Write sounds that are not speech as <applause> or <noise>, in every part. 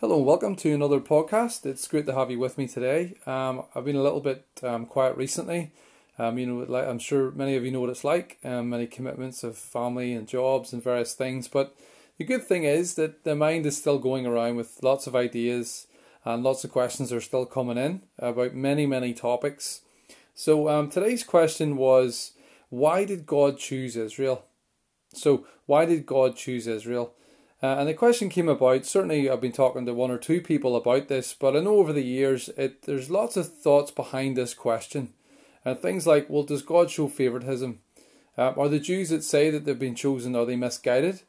Hello, and welcome to another podcast. It's great to have you with me today. Um, I've been a little bit um, quiet recently. Um, you know, I'm sure many of you know what it's like. Um, many commitments of family and jobs and various things. But the good thing is that the mind is still going around with lots of ideas and lots of questions are still coming in about many, many topics. So um, today's question was, why did God choose Israel? So why did God choose Israel? Uh, and the question came about. Certainly, I've been talking to one or two people about this, but I know over the years it there's lots of thoughts behind this question, and uh, things like, well, does God show favoritism? Uh, are the Jews that say that they've been chosen are they misguided,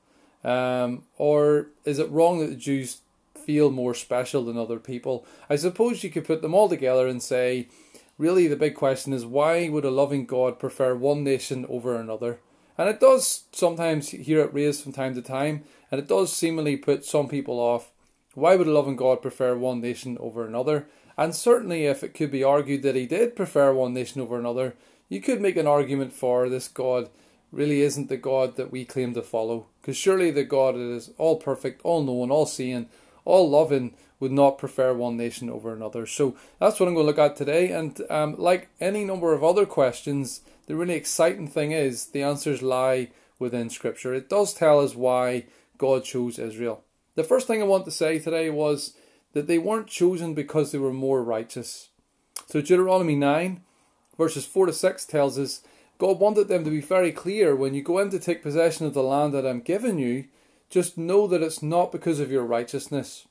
um, or is it wrong that the Jews feel more special than other people? I suppose you could put them all together and say, really, the big question is why would a loving God prefer one nation over another? And it does sometimes hear it raised from time to time, and it does seemingly put some people off. Why would a loving God prefer one nation over another? And certainly, if it could be argued that he did prefer one nation over another, you could make an argument for this God really isn't the God that we claim to follow. Because surely the God that is all perfect, all knowing, all seeing, all loving would not prefer one nation over another. So that's what I'm going to look at today. And um, like any number of other questions, the really exciting thing is the answers lie within Scripture. It does tell us why God chose Israel. The first thing I want to say today was that they weren't chosen because they were more righteous. So Deuteronomy 9, verses 4 to 6 tells us God wanted them to be very clear when you go in to take possession of the land that I'm giving you, just know that it's not because of your righteousness.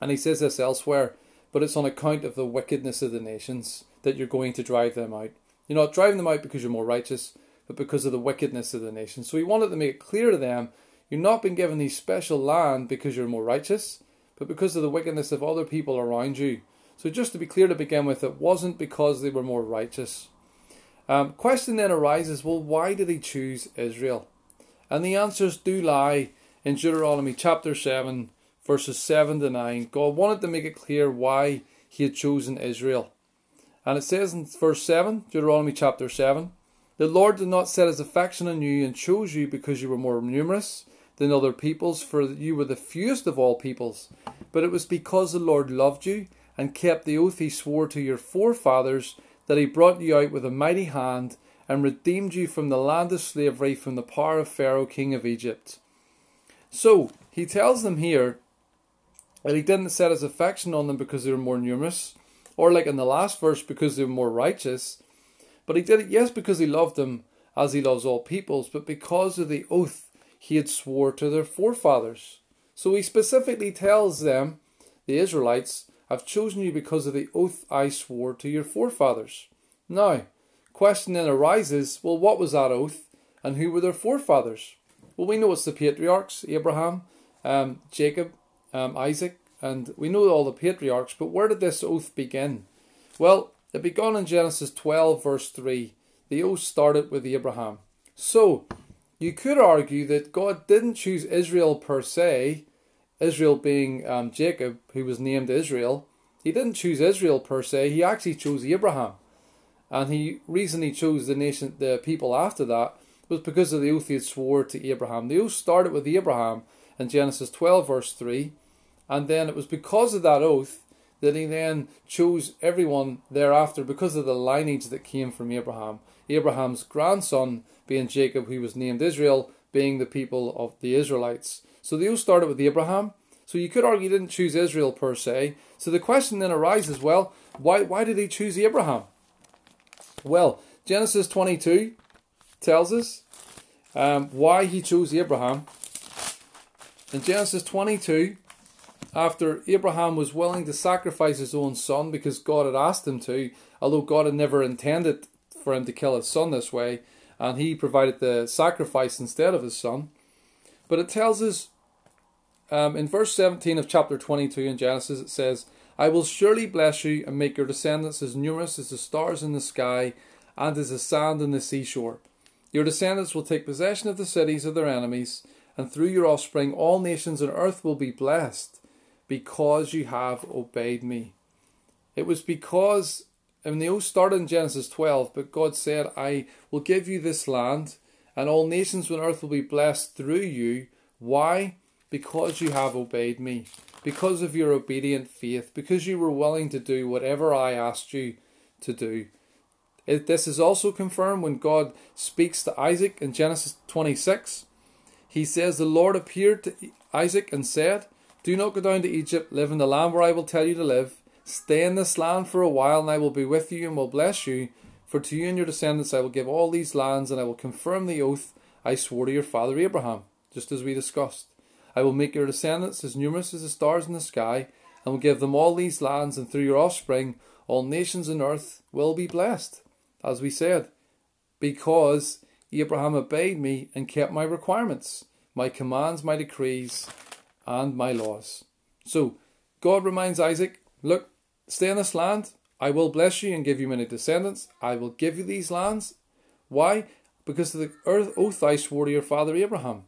And he says this elsewhere, but it's on account of the wickedness of the nations that you're going to drive them out. You're not driving them out because you're more righteous, but because of the wickedness of the nations. So he wanted to make it clear to them you're not been given these special land because you're more righteous, but because of the wickedness of other people around you. So just to be clear to begin with, it wasn't because they were more righteous. Um, question then arises, well, why did he choose Israel? And the answers do lie in Deuteronomy chapter 7, verses 7 to 9. God wanted to make it clear why he had chosen Israel. And it says in verse 7, Deuteronomy chapter 7, The Lord did not set his affection on you and chose you because you were more numerous than other peoples, for you were the fewest of all peoples. But it was because the Lord loved you and kept the oath he swore to your forefathers that he brought you out with a mighty hand and redeemed you from the land of slavery, from the power of Pharaoh, king of Egypt. So, he tells them here that he didn't set his affection on them because they were more numerous, or like in the last verse, because they were more righteous. But he did it, yes, because he loved them as he loves all peoples, but because of the oath he had swore to their forefathers. So he specifically tells them, the Israelites, I've chosen you because of the oath I swore to your forefathers. Now, question then arises, well, what was that oath, and who were their forefathers? Well, we know it's the patriarchs, Abraham, um, Jacob, um, Isaac, and we know all the patriarchs, but where did this oath begin? Well, it began in Genesis 12, verse 3. The oath started with Abraham. So, you could argue that God didn't choose Israel per se, Israel being um, Jacob, who was named Israel. He didn't choose Israel per se, he actually chose Abraham. And the reason he chose the nation, the people after that, was because of the oath he had swore to Abraham. The oath started with Abraham in Genesis 12, verse 3. And then it was because of that oath that he then chose everyone thereafter because of the lineage that came from Abraham. Abraham's grandson being Jacob, who was named Israel, being the people of the Israelites. So the oath started with Abraham. So you could argue he didn't choose Israel per se. So the question then arises, well, why why did he choose Abraham? Well, Genesis 22 tells us um, why he chose Abraham. In Genesis 22, after Abraham was willing to sacrifice his own son because God had asked him to, although God had never intended for him to kill his son this way, and he provided the sacrifice instead of his son. But it tells us um, in verse 17 of chapter 22 in Genesis, it says, I will surely bless you and make your descendants as numerous as the stars in the sky and as the sand on the seashore. Your descendants will take possession of the cities of their enemies, and through your offspring all nations on earth will be blessed because you have obeyed me. It was because, and they all started in Genesis 12, but God said, I will give you this land, and all nations on earth will be blessed through you. Why? because you have obeyed me, because of your obedient faith, because you were willing to do whatever I asked you to do. It, this is also confirmed when God speaks to Isaac in Genesis 26. He says, The Lord appeared to Isaac and said, Do not go down to Egypt, live in the land where I will tell you to live. Stay in this land for a while, and I will be with you and will bless you. For to you and your descendants I will give all these lands, and I will confirm the oath I swore to your father Abraham, just as we discussed. I will make your descendants as numerous as the stars in the sky, and will give them all these lands, and through your offspring all nations on earth will be blessed as we said, because Abraham obeyed me and kept my requirements, my commands, my decrees, and my laws. So God reminds Isaac, Look, stay in this land. I will bless you and give you many descendants. I will give you these lands. Why? Because of the earth oath I swore to your father Abraham.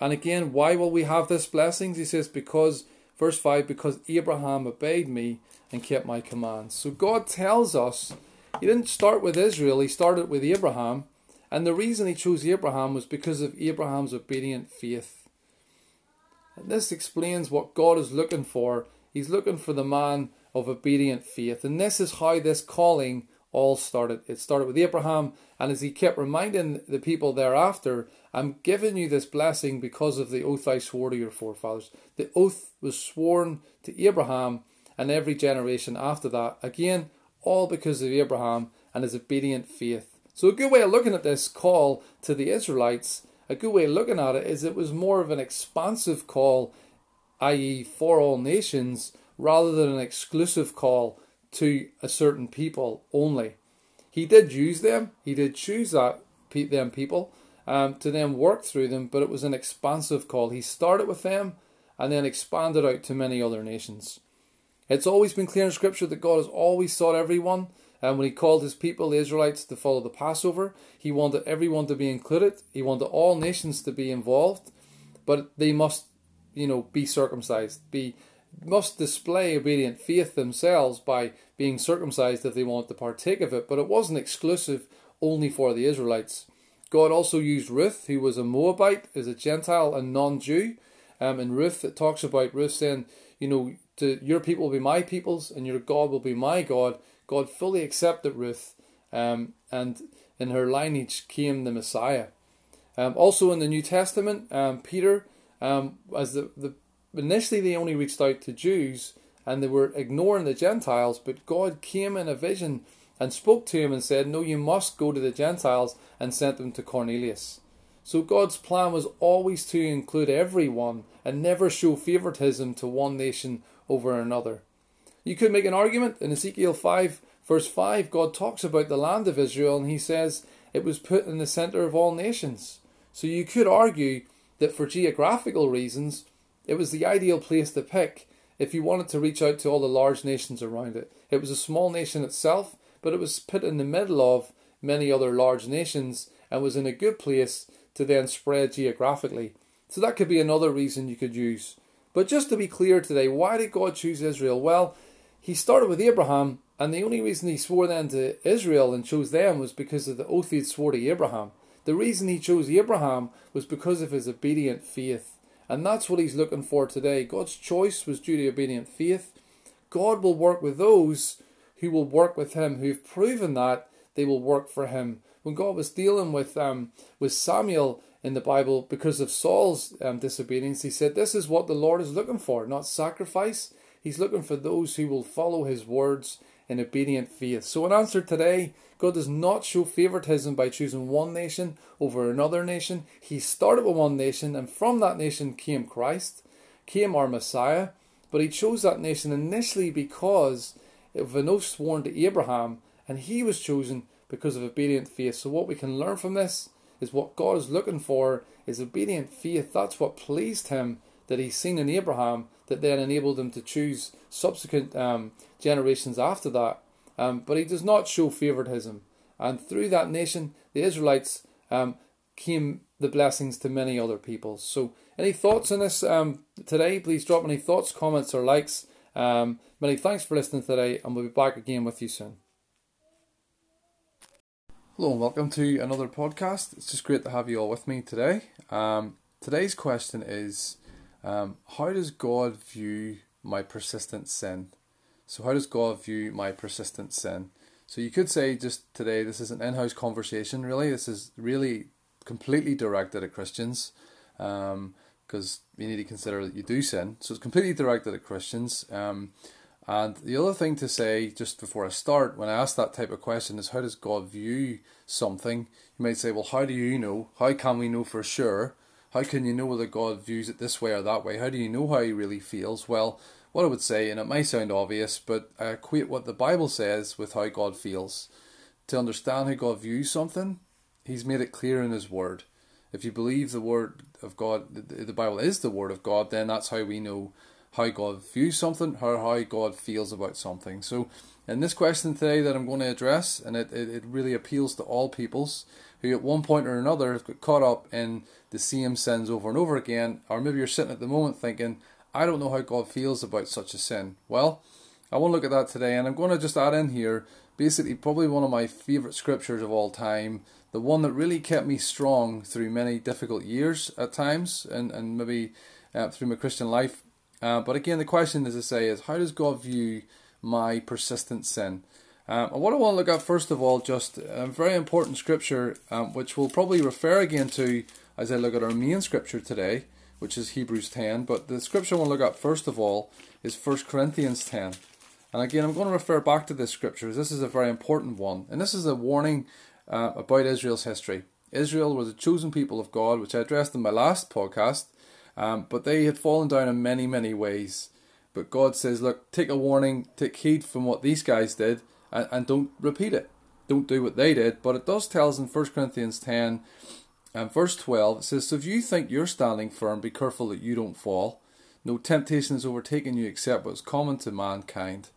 And again, why will we have this blessings? He says, Because, verse 5, because Abraham obeyed me and kept my commands. So God tells us he didn't start with Israel, he started with Abraham. And the reason he chose Abraham was because of Abraham's obedient faith. And this explains what God is looking for. He's looking for the man of obedient faith. And this is how this calling all started. It started with Abraham, and as he kept reminding the people thereafter, I'm giving you this blessing because of the oath I swore to your forefathers. The oath was sworn to Abraham and every generation after that. Again, all because of Abraham and his obedient faith. So, a good way of looking at this call to the Israelites, a good way of looking at it is it was more of an expansive call, i.e., for all nations, rather than an exclusive call to a certain people only. He did use them, he did choose that them people um, to then work through them, but it was an expansive call. He started with them and then expanded out to many other nations. It's always been clear in Scripture that God has always sought everyone. And when He called His people, the Israelites, to follow the Passover, He wanted everyone to be included. He wanted all nations to be involved, but they must, you know, be circumcised, be must display obedient faith themselves by being circumcised if they want to partake of it. But it wasn't exclusive only for the Israelites. God also used Ruth, who was a Moabite, as a Gentile and non-Jew. Um, in Ruth, it talks about Ruth saying, you know, to your people will be my peoples and your God will be my God. God fully accepted Ruth, um, and in her lineage came the Messiah. Um, also in the New Testament, um, Peter, um, as the, the initially they only reached out to Jews and they were ignoring the Gentiles, but God came in a vision and spoke to him and said, No, you must go to the Gentiles and sent them to Cornelius. So God's plan was always to include everyone and never show favoritism to one nation over another. You could make an argument in Ezekiel 5, verse 5, God talks about the land of Israel and he says it was put in the center of all nations. So you could argue that for geographical reasons, it was the ideal place to pick if you wanted to reach out to all the large nations around it. It was a small nation itself, but it was put in the middle of many other large nations and was in a good place to then spread geographically. So that could be another reason you could use. But just to be clear today, why did God choose Israel? Well, he started with Abraham, and the only reason he swore then to Israel and chose them was because of the oath he swore to Abraham. The reason he chose Abraham was because of his obedient faith. And that's what he's looking for today. God's choice was due to obedient faith. God will work with those who will work with him, who've proven that they will work for him. When God was dealing with um, with Samuel, in the Bible because of Saul's um, disobedience. He said, This is what the Lord is looking for, not sacrifice. He's looking for those who will follow his words in obedient faith. So, in answer today, God does not show favoritism by choosing one nation over another nation. He started with one nation, and from that nation came Christ, came our Messiah. But he chose that nation initially because of an oath sworn to Abraham, and he was chosen because of obedient faith. So, what we can learn from this is what God is looking for is obedient faith. That's what pleased him that he's seen in Abraham that then enabled him to choose subsequent um, generations after that. Um, but he does not show favoritism. And through that nation, the Israelites um, came the blessings to many other peoples. So, any thoughts on this um, today? Please drop any thoughts, comments, or likes. Um, many thanks for listening today, and we'll be back again with you soon. Hello and welcome to another podcast. It's just great to have you all with me today. Um, today's question is Um, how does God view my persistent sin? So, how does God view my persistent sin? So, you could say just today, this is an in house conversation, really. This is really completely directed at Christians because um, you need to consider that you do sin. So, it's completely directed at Christians. Um, and the other thing to say, just before I start, when I ask that type of question, is how does God view something? You might say, well, how do you know? How can we know for sure? How can you know whether God views it this way or that way? How do you know how he really feels? Well, what I would say, and it might sound obvious, but I equate what the Bible says with how God feels. To understand how God views something, He's made it clear in His Word. If you believe the Word of God, the Bible is the Word of God, then that's how we know how God views something or how God feels about something. So, in this question today that I'm going to address, and it, it, it really appeals to all peoples who at one point or another have got caught up in the same sins over and over again, or maybe you're sitting at the moment thinking, I don't know how God feels about such a sin. Well, I want to look at that today, and I'm going to just add in here basically probably one of my favourite scriptures of all time, the one that really kept me strong through many difficult years at times, and, and maybe uh, through my Christian life. Uh, but again, the question, as I say, is how does God view my persistent sin? Um, and what I want to look at first of all, just a very important scripture, um, which we'll probably refer again to as I look at our main scripture today, which is Hebrews 10. But the scripture I want to look at first of all is 1 Corinthians 10. And again, I'm going to refer back to this scripture. This is a very important one. And this is a warning uh, about Israel's history. Israel was a chosen people of God, which I addressed in my last podcast. Um, but they had fallen down in many, many ways. But God says, look, take a warning, take heed from what these guys did, and, and don't repeat it. Don't do what they did. But it does tell us in 1 Corinthians 10 and verse 12, it says, So if you think you're standing firm, be careful that you don't fall. No temptation has overtaken you except what is common to mankind.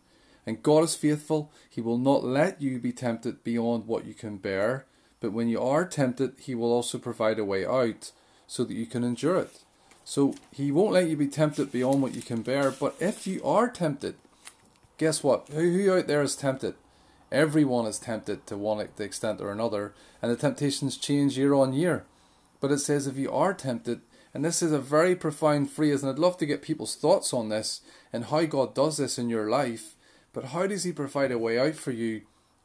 And God is faithful. He will not let you be tempted beyond what you can bear. But when you are tempted, He will also provide a way out so that you can endure it. So he won't let you be tempted beyond what you can bear. But if you are tempted, guess what? Who, who out there is tempted? Everyone is tempted to one extent or another, and the temptations change year on year. But it says if you are tempted, and this is a very profound phrase, and I'd love to get people's thoughts on this and how God does this in your life. But how does He provide a way out for you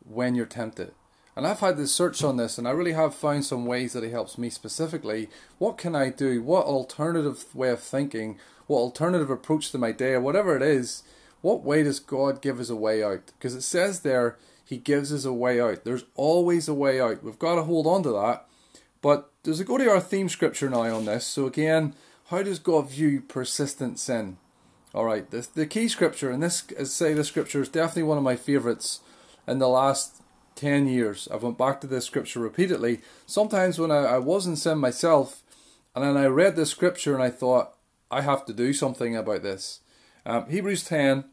when you're tempted? And I've had this search on this, and I really have found some ways that it helps me specifically. What can I do? What alternative way of thinking? What alternative approach to my day, or whatever it is? What way does God give us a way out? Because it says there, He gives us a way out. There's always a way out. We've got to hold on to that. But does it go to our theme scripture now on this? So again, how does God view persistent sin? All right, the, the key scripture, and this, as say, the scripture is definitely one of my favourites in the last 10 years. I've went back to this scripture repeatedly. Sometimes when I, I was in sin myself, and then I read this scripture and I thought, I have to do something about this. Um, Hebrews 10,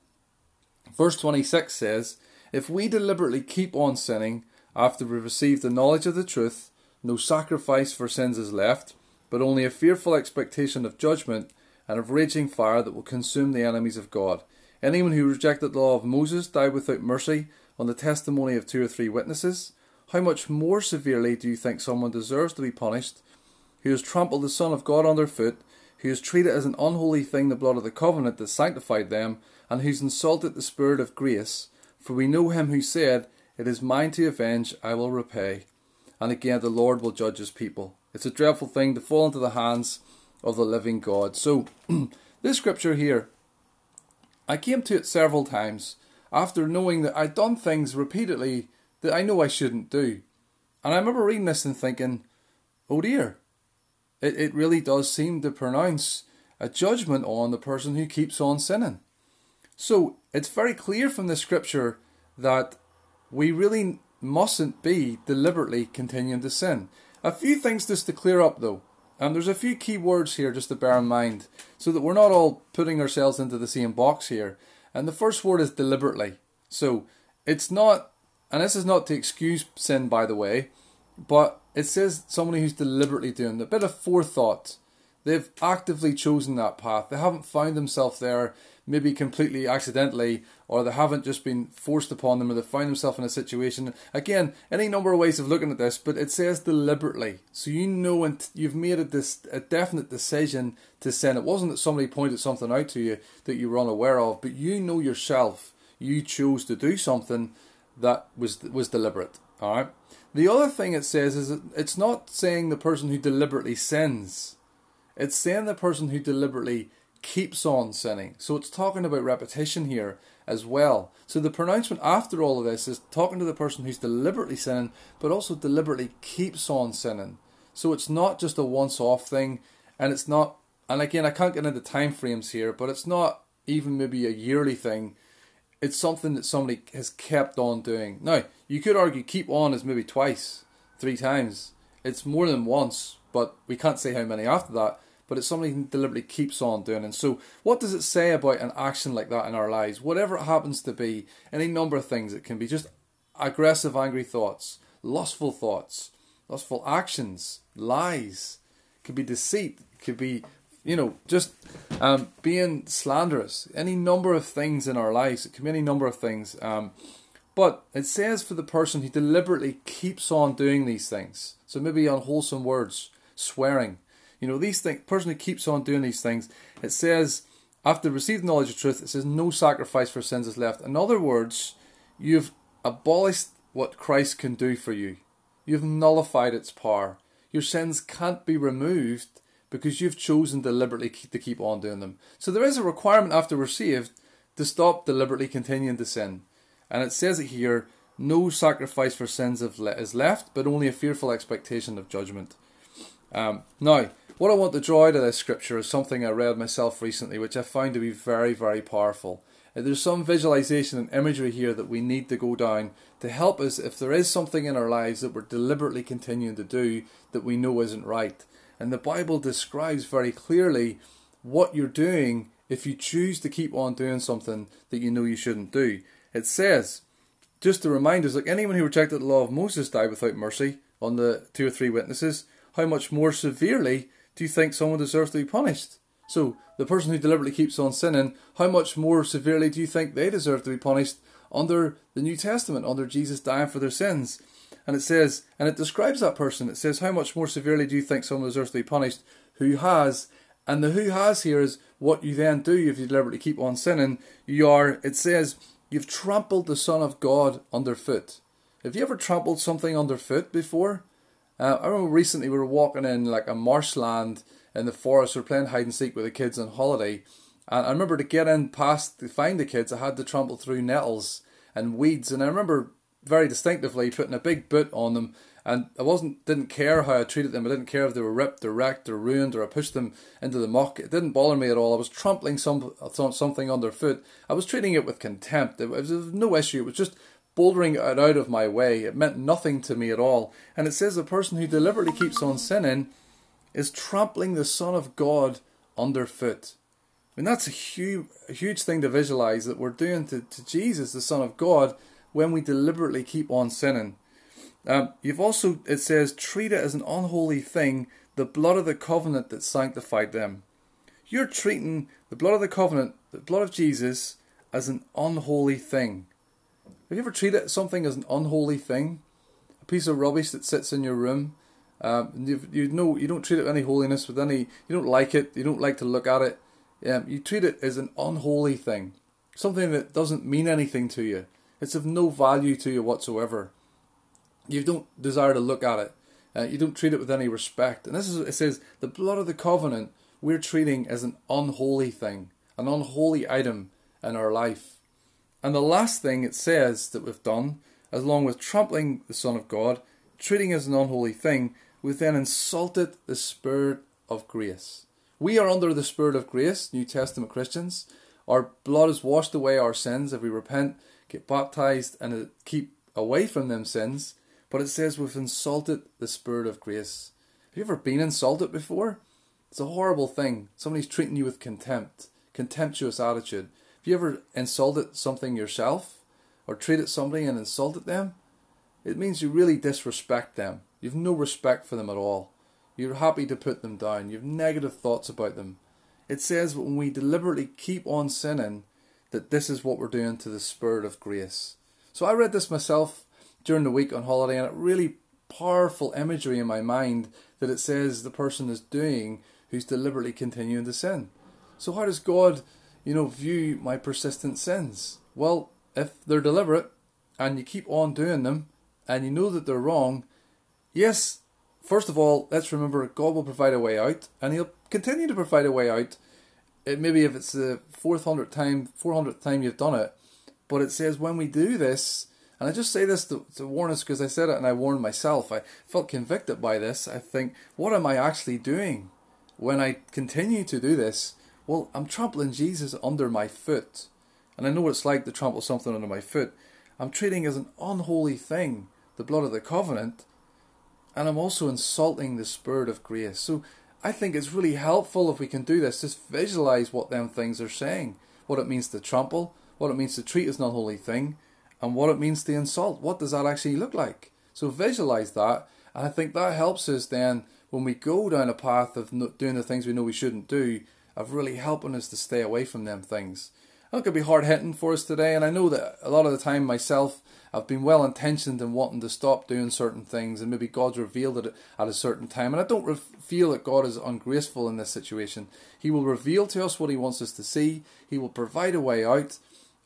verse 26 says, If we deliberately keep on sinning after we receive the knowledge of the truth, no sacrifice for sins is left, but only a fearful expectation of judgment and of raging fire that will consume the enemies of God. Anyone who rejected the law of Moses died without mercy on the testimony of two or three witnesses, how much more severely do you think someone deserves to be punished who has trampled the Son of God underfoot, who has treated as an unholy thing the blood of the covenant that sanctified them, and who's insulted the Spirit of grace? For we know him who said, It is mine to avenge, I will repay. And again, the Lord will judge his people. It's a dreadful thing to fall into the hands of the living God. So, <clears throat> this scripture here, I came to it several times after knowing that I'd done things repeatedly that I know I shouldn't do. And I remember reading this and thinking, oh dear, it, it really does seem to pronounce a judgment on the person who keeps on sinning. So it's very clear from the scripture that we really mustn't be deliberately continuing to sin. A few things just to clear up though. And there's a few key words here just to bear in mind so that we're not all putting ourselves into the same box here. And the first word is deliberately. So it's not, and this is not to excuse sin, by the way, but it says somebody who's deliberately doing a bit of forethought, They've actively chosen that path. They haven't found themselves there maybe completely accidentally, or they haven't just been forced upon them, or they find themselves in a situation. Again, any number of ways of looking at this, but it says deliberately. So you know and you've made a, a definite decision to sin. It wasn't that somebody pointed something out to you that you were unaware of, but you know yourself. You chose to do something that was was deliberate. All right. The other thing it says is it's not saying the person who deliberately sins. It's saying the person who deliberately keeps on sinning. So it's talking about repetition here as well. So the pronouncement after all of this is talking to the person who's deliberately sinning, but also deliberately keeps on sinning. So it's not just a once off thing, and it's not, and again, I can't get into time frames here, but it's not even maybe a yearly thing. It's something that somebody has kept on doing. Now, you could argue keep on is maybe twice, three times. It's more than once, but we can't say how many after that but it's something he deliberately keeps on doing. And so, what does it say about an action like that in our lives? Whatever it happens to be, any number of things. It can be just aggressive, angry thoughts, lustful thoughts, lustful actions, lies. It could be deceit. It could be, you know, just um, being slanderous. Any number of things in our lives. It can be any number of things. Um, but it says for the person who deliberately keeps on doing these things. So maybe unwholesome words, swearing, you know, these things, person who keeps on doing these things, it says, after receiving knowledge of truth, it says, no sacrifice for sins is left. In other words, you've abolished what Christ can do for you. You've nullified its power. Your sins can't be removed because you've chosen deliberately to keep on doing them. So there is a requirement after we're saved to stop deliberately continuing to sin. And it says it here no sacrifice for sins is left, but only a fearful expectation of judgment. Um, now, what I want to draw out of this scripture is something I read myself recently, which I find to be very, very powerful. Uh, there's some visualization and imagery here that we need to go down to help us if there is something in our lives that we're deliberately continuing to do that we know isn't right. And the Bible describes very clearly what you're doing if you choose to keep on doing something that you know you shouldn't do. It says, just to remind us, like anyone who rejected the law of Moses died without mercy on the two or three witnesses, how much more severely do you think someone deserves to be punished? So, the person who deliberately keeps on sinning, how much more severely do you think they deserve to be punished under the New Testament, under Jesus dying for their sins? And it says, and it describes that person. It says, how much more severely do you think someone deserves to be punished who has? And the who has here is what you then do if you deliberately keep on sinning. You are, it says, you've trampled the Son of God underfoot. Have you ever trampled something underfoot before? Uh, I remember recently we were walking in like a marshland in the forest. We were playing hide and seek with the kids on holiday, and I remember to get in past to find the kids, I had to trample through nettles and weeds, and I remember very distinctively putting a big boot on them. And I wasn't didn't care how I treated them. I didn't care if they were ripped or wrecked or ruined or I pushed them into the muck. It didn't bother me at all. I was trampling some, something underfoot. I was treating it with contempt. It was, no issue. It was just bouldering it out of my way. It meant nothing to me at all. And it says the person who deliberately keeps on sinning is trampling the Son of God underfoot. I mean, that's a huge, a huge thing to visualize that we're doing to, to Jesus, the Son of God, when we deliberately keep on sinning. Um, you've also, it says, treat it as an unholy thing, the blood of the covenant that sanctified them. You're treating the blood of the covenant, the blood of Jesus, as an unholy thing. Have you ever treated something as an unholy thing? A piece of rubbish that sits in your room. Um, you, you know you don't treat it with any holiness, with any you don't like it, you don't like to look at it. Um, you treat it as an unholy thing, something that doesn't mean anything to you. It's of no value to you whatsoever. You don't desire to look at it. Uh, you don't treat it with any respect. And this is it says the blood of the covenant we're treating as an unholy thing, an unholy item in our life. And the last thing it says that we've done, along with trampling the Son of God, treating as an unholy thing, we've then insulted the Spirit of grace. We are under the Spirit of grace, New Testament Christians. Our blood has washed away our sins if we repent, get baptized, and keep away from them sins. But it says we've insulted the Spirit of grace. Have you ever been insulted before? It's a horrible thing. Somebody's treating you with contempt, contemptuous attitude. Have you ever insulted something yourself or treated somebody and insulted them? It means you really disrespect them. You've no respect for them at all. You're happy to put them down. You have negative thoughts about them. It says when we deliberately keep on sinning, that this is what we're doing to the Spirit of grace. So I read this myself during the week on holiday, and it really powerful imagery in my mind that it says the person is doing who's deliberately continuing to sin. So how does God, you know, view my persistent sins? Well, if they're deliberate and you keep on doing them and you know that they're wrong, yes, first of all, let's remember God will provide a way out and he'll continue to provide a way out. It, maybe if it's the fourth hundredth time, four hundredth time you've done it, but it says when we do this, and I just say this to, to warn us because I said it and I warned myself. I felt convicted by this. I think, what am I actually doing when I continue to do this? Well, I'm trampling Jesus under my foot. And I know what it's like to trample something under my foot. I'm treating as an unholy thing the blood of the covenant, and I'm also insulting the spirit of grace. So I think it's really helpful if we can do this. Just visualize what them things are saying, what it means to trample, what it means to treat as an unholy thing, and what it means to insult. What does that actually look like? So visualize that, and I think that helps us then when we go down a path of doing the things we know we shouldn't do, of really helping us to stay away from them things. That could be hard hitting for us today, and I know that a lot of the time myself, I've been well intentioned in wanting to stop doing certain things, and maybe God's revealed it at a certain time. And I don't re- feel that God is ungraceful in this situation. He will reveal to us what He wants us to see, He will provide a way out,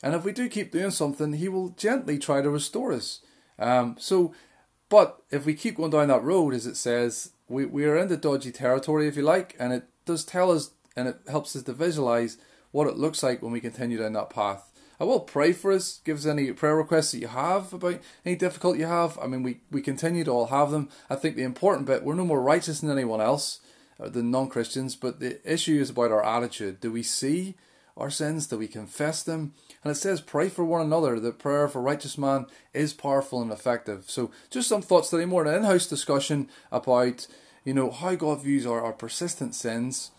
and if we do keep doing something, He will gently try to restore us. Um, so, but if we keep going down that road, as it says, we, we are in the dodgy territory, if you like, and it does tell us and it helps us to visualize what it looks like when we continue down that path. I will pray for us. Give us any prayer requests that you have about any difficulty you have. I mean, we, we continue to all have them. I think the important bit, we're no more righteous than anyone else, uh, than non Christians, but the issue is about our attitude. Do we see our sins? Do we confess them? And it says, pray for one another. The prayer of a righteous man is powerful and effective. So, just some thoughts today, more an in house discussion about, you know, how God views our, our persistent sins.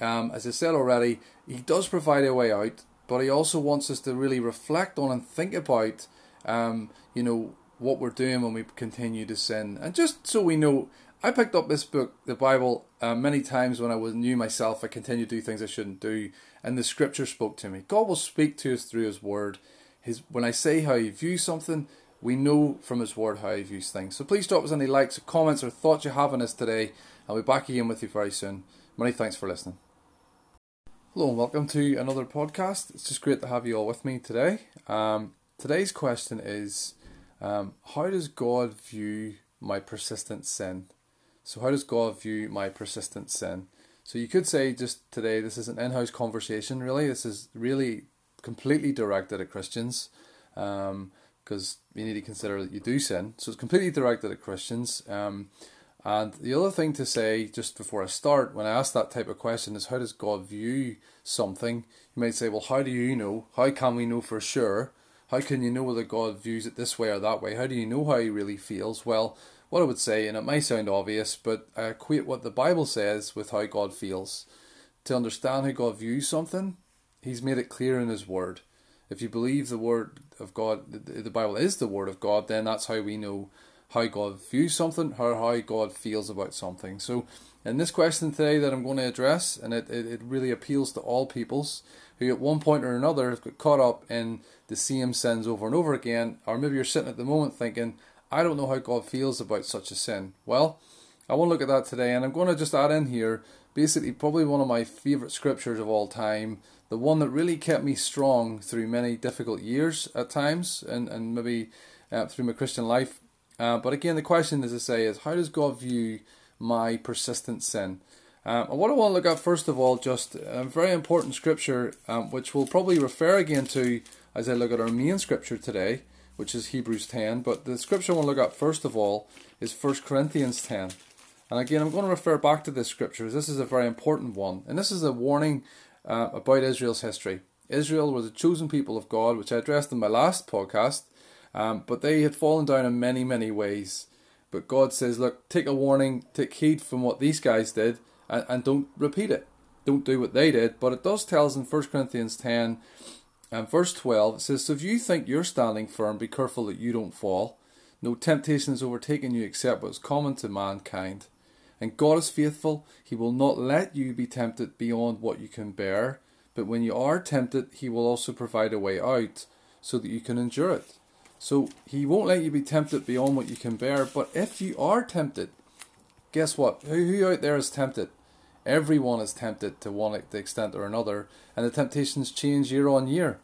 Um, as I said already, He does provide a way out, but He also wants us to really reflect on and think about, um, you know, what we're doing when we continue to sin. And just so we know, I picked up this book, the Bible, uh, many times when I was new myself. I continued to do things I shouldn't do, and the Scripture spoke to me. God will speak to us through His Word. His when I say how He views something, we know from His Word how He views things. So please drop us any likes, or comments, or thoughts you have on us today. I'll be back again with you very soon. Many thanks for listening. Hello and welcome to another podcast. It's just great to have you all with me today. Um, today's question is um, How does God view my persistent sin? So, how does God view my persistent sin? So, you could say just today, this is an in house conversation, really. This is really completely directed at Christians because um, you need to consider that you do sin. So, it's completely directed at Christians. Um, and the other thing to say, just before I start, when I ask that type of question, is how does God view something? You might say, well, how do you know? How can we know for sure? How can you know whether God views it this way or that way? How do you know how he really feels? Well, what I would say, and it may sound obvious, but I equate what the Bible says with how God feels. To understand how God views something, He's made it clear in His Word. If you believe the Word of God, the Bible is the Word of God, then that's how we know how God views something or how God feels about something. So, in this question today that I'm going to address, and it, it, it really appeals to all peoples who at one point or another have got caught up in the same sins over and over again, or maybe you're sitting at the moment thinking, I don't know how God feels about such a sin. Well, I want to look at that today, and I'm going to just add in here basically probably one of my favourite scriptures of all time, the one that really kept me strong through many difficult years at times, and, and maybe uh, through my Christian life. Uh, but again, the question, as I say, is how does God view my persistent sin? Um, and what I want to look at first of all, just a very important scripture, um, which we'll probably refer again to as I look at our main scripture today, which is Hebrews 10. But the scripture I want to look at first of all is 1 Corinthians 10. And again, I'm going to refer back to this scripture. This is a very important one. And this is a warning uh, about Israel's history. Israel was a chosen people of God, which I addressed in my last podcast. Um, but they had fallen down in many, many ways. But God says, look, take a warning, take heed from what these guys did, and, and don't repeat it. Don't do what they did. But it does tell us in 1 Corinthians 10 and verse 12, it says, So if you think you're standing firm, be careful that you don't fall. No temptation has overtaken you except what is common to mankind. And God is faithful. He will not let you be tempted beyond what you can bear. But when you are tempted, He will also provide a way out so that you can endure it. So He won't let you be tempted beyond what you can bear. But if you are tempted, guess what? Who, who out there is tempted? Everyone is tempted to one extent or another, and the temptations change year on year.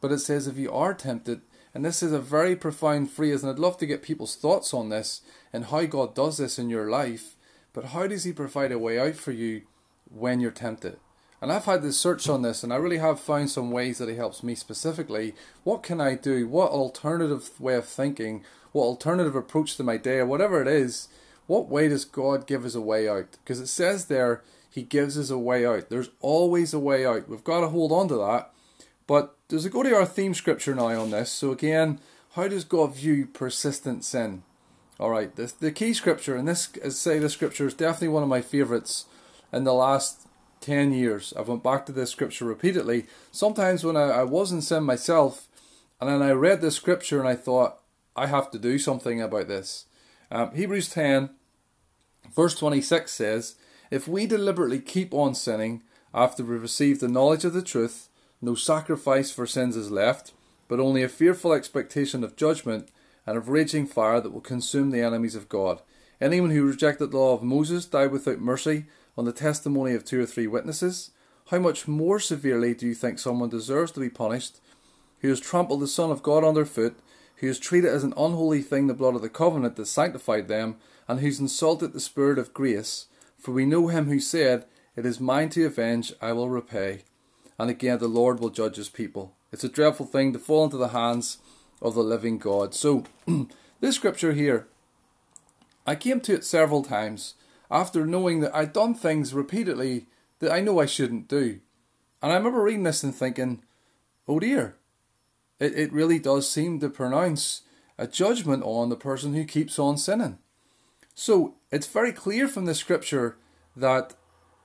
But it says if you are tempted, and this is a very profound phrase, and I'd love to get people's thoughts on this and how God does this in your life. But how does He provide a way out for you when you're tempted? And I've had this search on this, and I really have found some ways that it helps me specifically. What can I do? What alternative way of thinking? What alternative approach to my day, or whatever it is? What way does God give us a way out? Because it says there, He gives us a way out. There's always a way out. We've got to hold on to that. But does it go to our theme scripture now on this? So again, how does God view persistent sin? All right, the, the key scripture, and this, as say, the scripture is definitely one of my favorites in the last 10 years. I've went back to this scripture repeatedly. Sometimes when I, I was in sin myself, and then I read this scripture and I thought, I have to do something about this. Um, Hebrews 10, verse 26 says, If we deliberately keep on sinning after we receive the knowledge of the truth, no sacrifice for sins is left, but only a fearful expectation of judgment and of raging fire that will consume the enemies of God. Anyone who rejected the law of Moses died without mercy on the testimony of two or three witnesses. How much more severely do you think someone deserves to be punished who has trampled the Son of God underfoot, who has treated as an unholy thing the blood of the covenant that sanctified them, and who's insulted the Spirit of grace? For we know him who said, It is mine to avenge, I will repay and again the Lord will judge his people. It's a dreadful thing to fall into the hands of the living God. So, <clears throat> this scripture here, I came to it several times after knowing that I'd done things repeatedly that I know I shouldn't do. And I remember reading this and thinking, oh dear, it, it really does seem to pronounce a judgment on the person who keeps on sinning. So it's very clear from the scripture that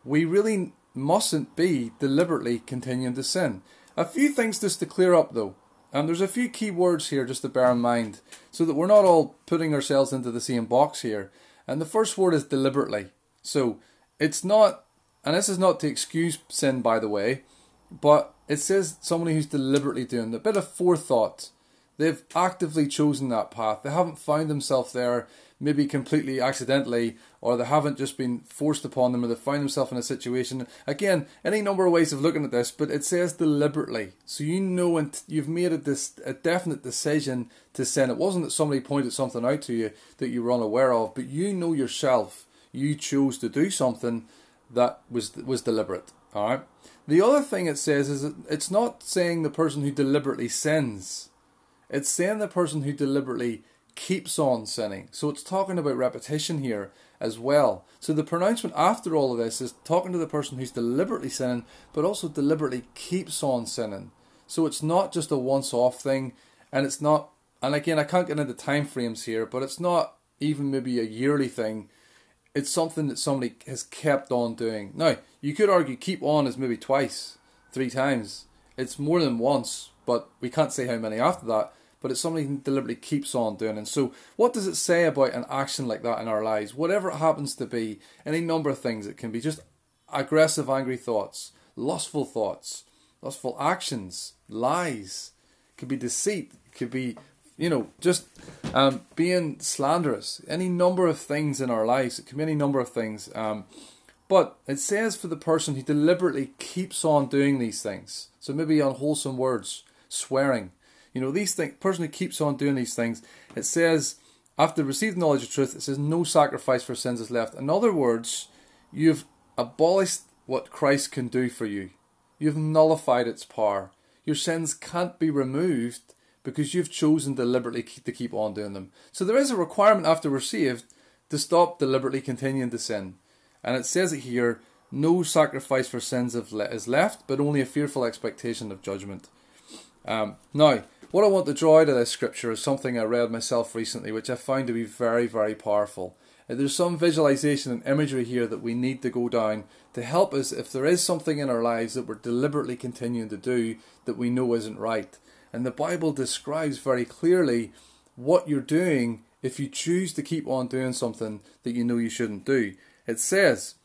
we really mustn't be deliberately continuing to sin. A few things just to clear up though. And there's a few key words here just to bear in mind so that we're not all putting ourselves into the same box here. And the first word is deliberately. So it's not, and this is not to excuse sin by the way, but it says somebody who's deliberately doing a bit of forethought. They've actively chosen that path. They haven't found themselves there maybe completely accidentally, or they haven't just been forced upon them, or they find themselves in a situation. Again, any number of ways of looking at this, but it says deliberately, so you know and you've made a, dis- a definite decision to sin. It wasn't that somebody pointed something out to you that you were unaware of, but you know yourself you chose to do something that was was deliberate. All right. The other thing it says is it's not saying the person who deliberately sins. It's saying the person who deliberately keeps on sinning. So it's talking about repetition here as well. So the pronouncement after all of this is talking to the person who's deliberately sinning, but also deliberately keeps on sinning. So it's not just a once off thing, and it's not, and again, I can't get into time frames here, but it's not even maybe a yearly thing. It's something that somebody has kept on doing. Now, you could argue keep on is maybe twice, three times. It's more than once, but we can't say how many after that but it's something he deliberately keeps on doing. And so, what does it say about an action like that in our lives? Whatever it happens to be, any number of things. It can be just aggressive, angry thoughts, lustful thoughts, lustful actions, lies. It could be deceit. It could be, you know, just um, being slanderous. Any number of things in our lives. It can be any number of things. Um, but it says for the person who deliberately keeps on doing these things. So maybe unwholesome words, swearing, you know, these things, person who keeps on doing these things, it says, after received knowledge of truth, it says, no sacrifice for sins is left. In other words, you've abolished what Christ can do for you. You've nullified its power. Your sins can't be removed because you've chosen deliberately to keep on doing them. So there is a requirement after we're saved to stop deliberately continuing to sin. And it says it here no sacrifice for sins is left, but only a fearful expectation of judgment. Um, now, what I want to draw out of this scripture is something I read myself recently, which I found to be very, very powerful. Uh, there's some visualization and imagery here that we need to go down to help us if there is something in our lives that we're deliberately continuing to do that we know isn't right. And the Bible describes very clearly what you're doing if you choose to keep on doing something that you know you shouldn't do. it says,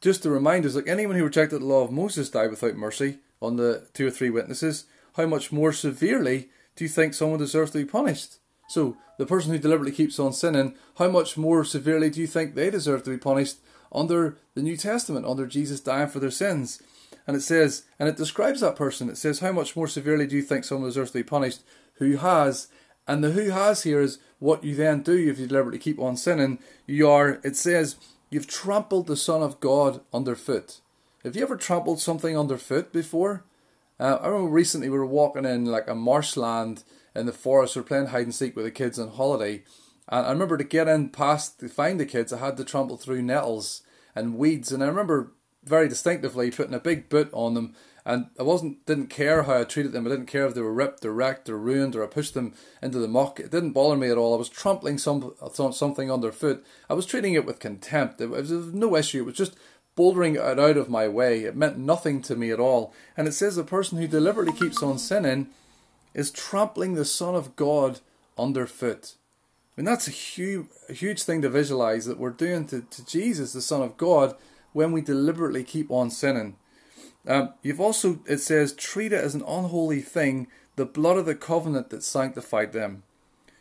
just to remind us, like anyone who rejected the law of Moses died without mercy on the two or three witnesses, how much more severely do you think someone deserves to be punished? So, the person who deliberately keeps on sinning, how much more severely do you think they deserve to be punished under the New Testament, under Jesus dying for their sins? And it says, and it describes that person. It says, how much more severely do you think someone deserves to be punished who has, and the who has here is what you then do if you deliberately keep on sinning. You are, it says, you've trampled the Son of God underfoot. Have you ever trampled something underfoot before? Uh, I remember recently we were walking in like a marshland in the forest, we were playing hide and seek with the kids on holiday. And I remember to get in past to find the kids, I had to trample through nettles and weeds. And I remember very distinctively putting a big boot on them and I wasn't didn't care how I treated them. I didn't care if they were ripped or wrecked or ruined or I pushed them into the muck. It didn't bother me at all. I was trampling some something underfoot. I was treating it with contempt. It was no issue. It was just bouldering it out of my way. It meant nothing to me at all. And it says the person who deliberately keeps on sinning is trampling the Son of God underfoot. I mean, that's a huge, a huge thing to visualize that we're doing to, to Jesus, the Son of God, when we deliberately keep on sinning. Um, you've also, it says, treat it as an unholy thing, the blood of the covenant that sanctified them.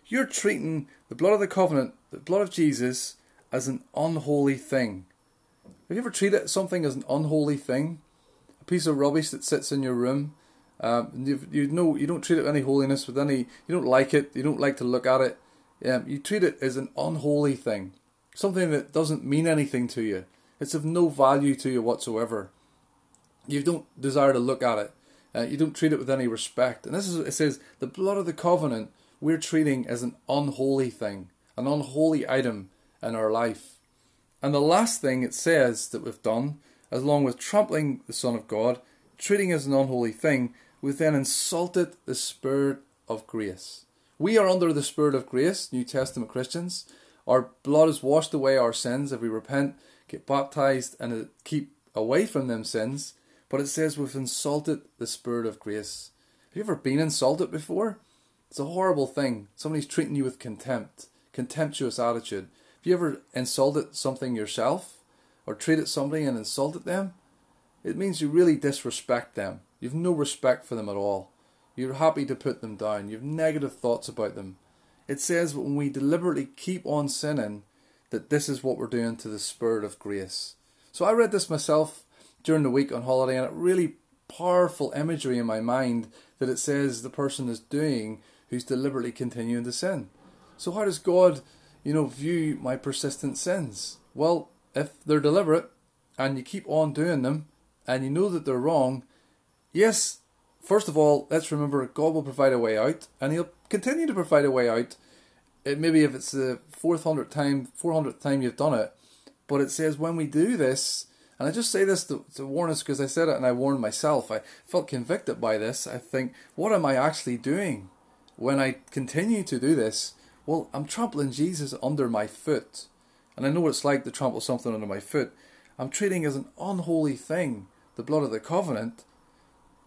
You're treating the blood of the covenant, the blood of Jesus, as an unholy thing. Have you ever treated something as an unholy thing? A piece of rubbish that sits in your room. Um, you, you know you don't treat it with any holiness, with any you don't like it, you don't like to look at it. Um, you treat it as an unholy thing, something that doesn't mean anything to you. It's of no value to you whatsoever you don't desire to look at it. Uh, you don't treat it with any respect. And this is it says the blood of the covenant we're treating as an unholy thing, an unholy item in our life. And the last thing it says that we've done, along with trampling the Son of God, treating as an unholy thing, we've then insulted the Spirit of grace. We are under the Spirit of grace, New Testament Christians. Our blood has washed away our sins if we repent, get baptized, and keep away from them sins. But it says we've insulted the Spirit of grace. Have you ever been insulted before? It's a horrible thing. Somebody's treating you with contempt, contemptuous attitude. Have you ever insulted something yourself or treated somebody and insulted them? It means you really disrespect them. You've no respect for them at all. You're happy to put them down. You've negative thoughts about them. It says when we deliberately keep on sinning, that this is what we're doing to the Spirit of grace. So I read this myself during the week on holiday, and it really powerful imagery in my mind that it says the person is doing who's deliberately continuing to sin. So how does God, you know, view my persistent sins? Well, if they're deliberate and you keep on doing them and you know that they're wrong, yes, first of all, let's remember God will provide a way out and he'll continue to provide a way out. It maybe if it's the fourth hundredth time, four hundredth time you've done it, but it says when we do this, and I just say this to, to warn us because I said it and I warned myself. I felt convicted by this. I think, what am I actually doing when I continue to do this? Well, I'm trampling Jesus under my foot. And I know what it's like to trample something under my foot. I'm treating as an unholy thing the blood of the covenant,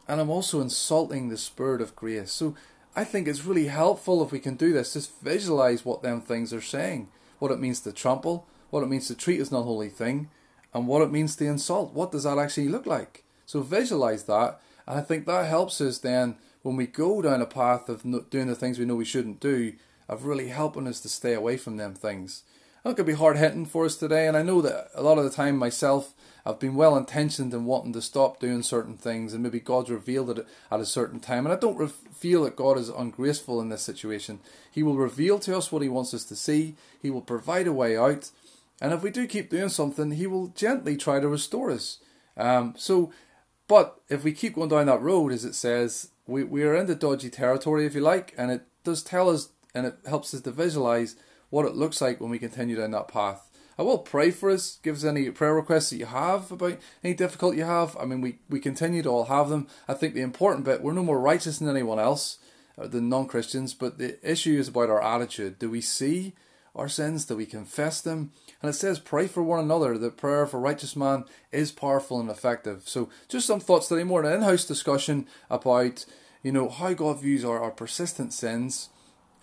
and I'm also insulting the Spirit of grace. So I think it's really helpful if we can do this. Just visualize what them things are saying, what it means to trample, what it means to treat as an unholy thing, and what it means to insult. What does that actually look like? So visualize that, and I think that helps us then when we go down a path of doing the things we know we shouldn't do, of really helping us to stay away from them things. That could be hard hitting for us today, and I know that a lot of the time myself, I've been well intentioned in wanting to stop doing certain things, and maybe God's revealed it at a certain time. And I don't feel that God is ungraceful in this situation. He will reveal to us what He wants us to see, He will provide a way out, and if we do keep doing something, He will gently try to restore us. Um, so, but if we keep going down that road, as it says, we, we are in the dodgy territory, if you like, and it does tell us and it helps us to visualize what it looks like when we continue down that path. I will pray for us. Give us any prayer requests that you have about any difficulty you have. I mean, we, we continue to all have them. I think the important bit, we're no more righteous than anyone else, uh, than non Christians, but the issue is about our attitude. Do we see our sins? Do we confess them? And it says, pray for one another. The prayer of a righteous man is powerful and effective. So, just some thoughts today, more an in house discussion about, you know, how God views our, our persistent sins.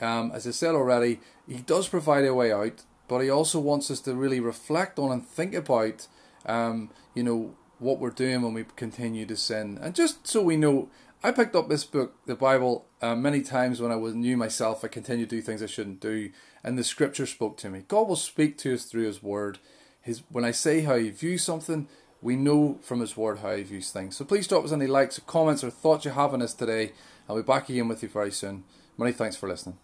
Um, as I said already, He does provide a way out, but He also wants us to really reflect on and think about, um, you know, what we're doing when we continue to sin. And just so we know, I picked up this book, the Bible, uh, many times when I was new myself. I continued to do things I shouldn't do, and the Scripture spoke to me. God will speak to us through His Word. His when I say how He views something, we know from His Word how He views things. So please drop us any likes, or comments, or thoughts you have on us today. I'll be back again with you very soon. Many thanks for listening.